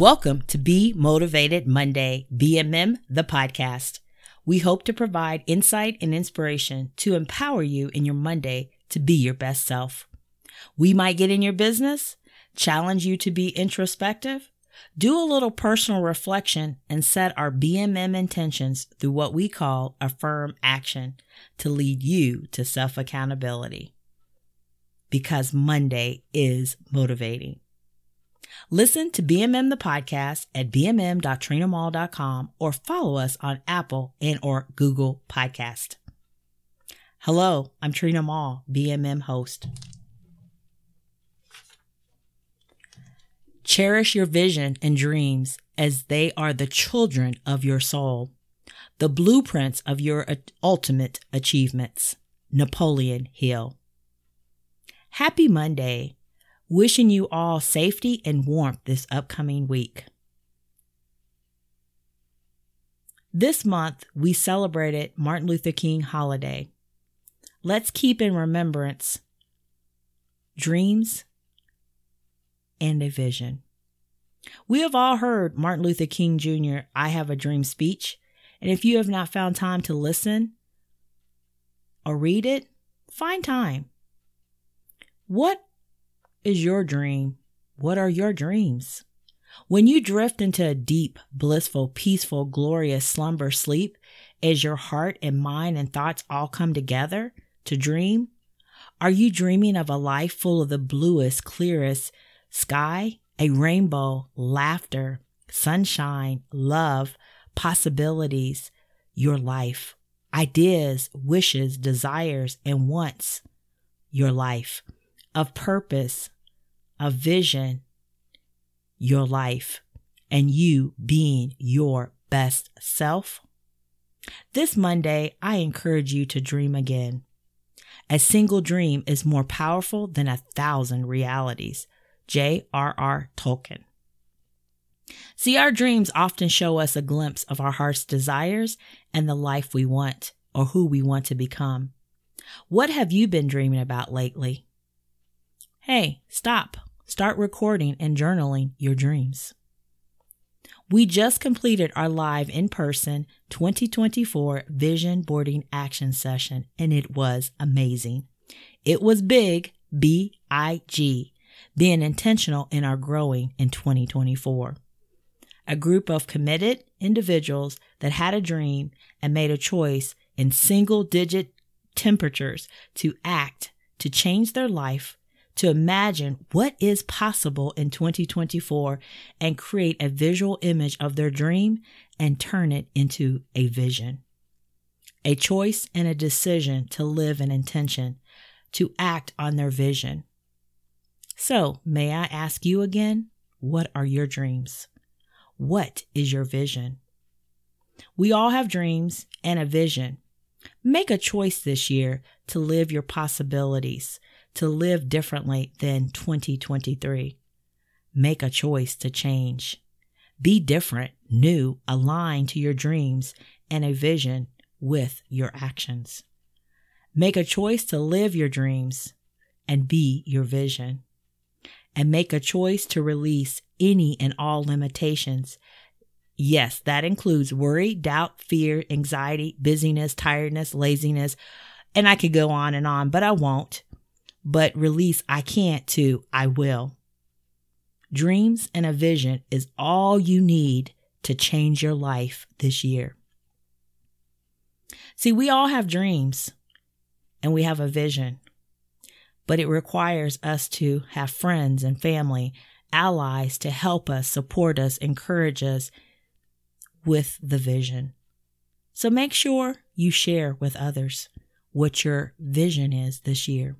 Welcome to Be Motivated Monday, BMM, the podcast. We hope to provide insight and inspiration to empower you in your Monday to be your best self. We might get in your business, challenge you to be introspective, do a little personal reflection, and set our BMM intentions through what we call affirm action to lead you to self accountability. Because Monday is motivating. Listen to BMM the podcast at bmm.trinamall.com or follow us on Apple and or Google Podcast. Hello, I'm Trina Mall, BMM host. Cherish your vision and dreams as they are the children of your soul, the blueprints of your ultimate achievements. Napoleon Hill. Happy Monday. Wishing you all safety and warmth this upcoming week. This month, we celebrated Martin Luther King holiday. Let's keep in remembrance dreams and a vision. We have all heard Martin Luther King Jr. I Have a Dream speech, and if you have not found time to listen or read it, find time. What is your dream? What are your dreams? When you drift into a deep, blissful, peaceful, glorious slumber sleep, as your heart and mind and thoughts all come together to dream, are you dreaming of a life full of the bluest, clearest sky, a rainbow, laughter, sunshine, love, possibilities, your life, ideas, wishes, desires, and wants, your life? Of purpose, of vision, your life, and you being your best self? This Monday, I encourage you to dream again. A single dream is more powerful than a thousand realities. J.R.R. Tolkien. See, our dreams often show us a glimpse of our heart's desires and the life we want or who we want to become. What have you been dreaming about lately? Hey, stop. Start recording and journaling your dreams. We just completed our live in person 2024 vision boarding action session and it was amazing. It was big, B I G, being intentional in our growing in 2024. A group of committed individuals that had a dream and made a choice in single digit temperatures to act to change their life to imagine what is possible in 2024 and create a visual image of their dream and turn it into a vision. A choice and a decision to live an intention, to act on their vision. So, may I ask you again, what are your dreams? What is your vision? We all have dreams and a vision. Make a choice this year to live your possibilities, to live differently than 2023. Make a choice to change. Be different, new, aligned to your dreams and a vision with your actions. Make a choice to live your dreams and be your vision. And make a choice to release any and all limitations. Yes, that includes worry, doubt, fear, anxiety, busyness, tiredness, laziness, and I could go on and on, but I won't but release I can't to I will. Dreams and a vision is all you need to change your life this year. See, we all have dreams and we have a vision, but it requires us to have friends and family, allies to help us, support us, encourage us with the vision. So make sure you share with others what your vision is this year.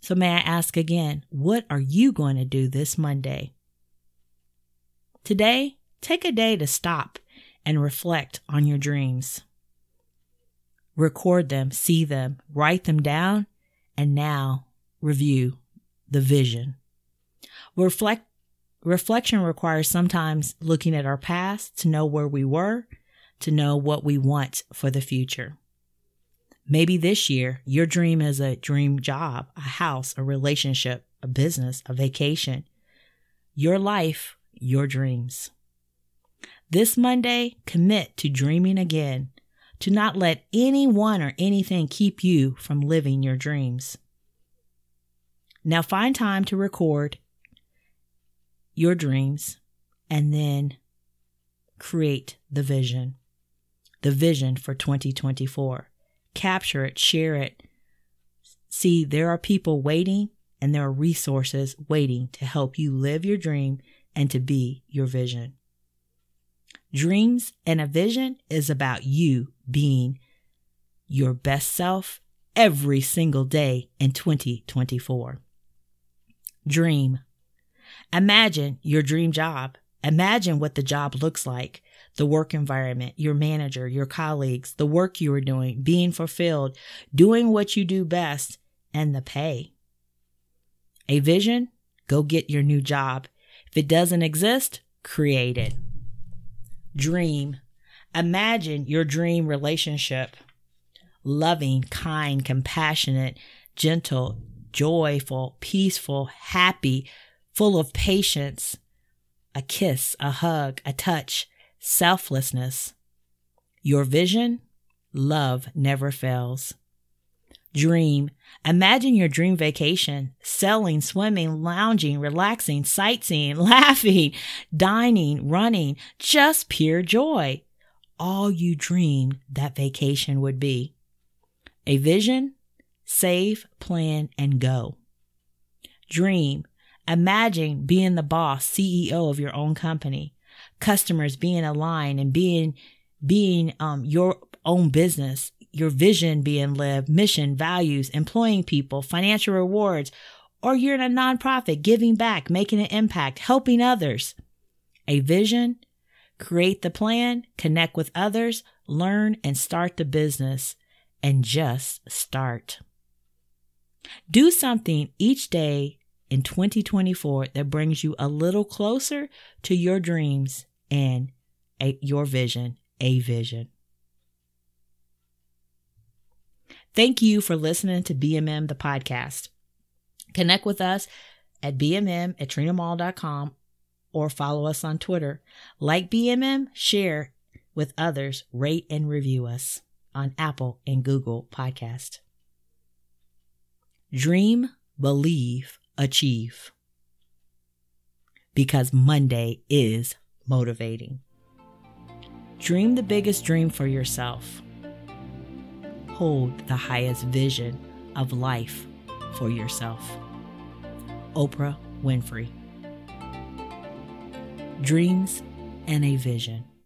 So, may I ask again, what are you going to do this Monday? Today, take a day to stop and reflect on your dreams. Record them, see them, write them down, and now review the vision. Reflect, reflection requires sometimes looking at our past to know where we were, to know what we want for the future. Maybe this year, your dream is a dream job, a house, a relationship, a business, a vacation. Your life, your dreams. This Monday, commit to dreaming again, to not let anyone or anything keep you from living your dreams. Now find time to record your dreams and then create the vision. The vision for 2024. Capture it, share it. See, there are people waiting and there are resources waiting to help you live your dream and to be your vision. Dreams and a vision is about you being your best self every single day in 2024. Dream. Imagine your dream job. Imagine what the job looks like the work environment, your manager, your colleagues, the work you are doing, being fulfilled, doing what you do best, and the pay. A vision? Go get your new job. If it doesn't exist, create it. Dream. Imagine your dream relationship loving, kind, compassionate, gentle, joyful, peaceful, happy, full of patience, a kiss, a hug, a touch, selflessness. Your vision, love never fails. Dream. Imagine your dream vacation, sailing, swimming, lounging, relaxing, sightseeing, laughing, dining, running, just pure joy. All you dreamed that vacation would be. A vision, save, plan, and go. Dream. Imagine being the boss, CEO of your own company, customers being aligned and being, being, um, your own business, your vision being lived, mission, values, employing people, financial rewards, or you're in a nonprofit giving back, making an impact, helping others. A vision, create the plan, connect with others, learn and start the business, and just start. Do something each day in 2024 that brings you a little closer to your dreams and a, your vision, a vision. Thank you for listening to BMM, the podcast. Connect with us at BMM at trinamall.com or follow us on Twitter. Like BMM, share with others, rate and review us on Apple and Google Podcast. Dream, believe, achieve. Because Monday is motivating. Dream the biggest dream for yourself. Hold the highest vision of life for yourself. Oprah Winfrey. Dreams and a vision.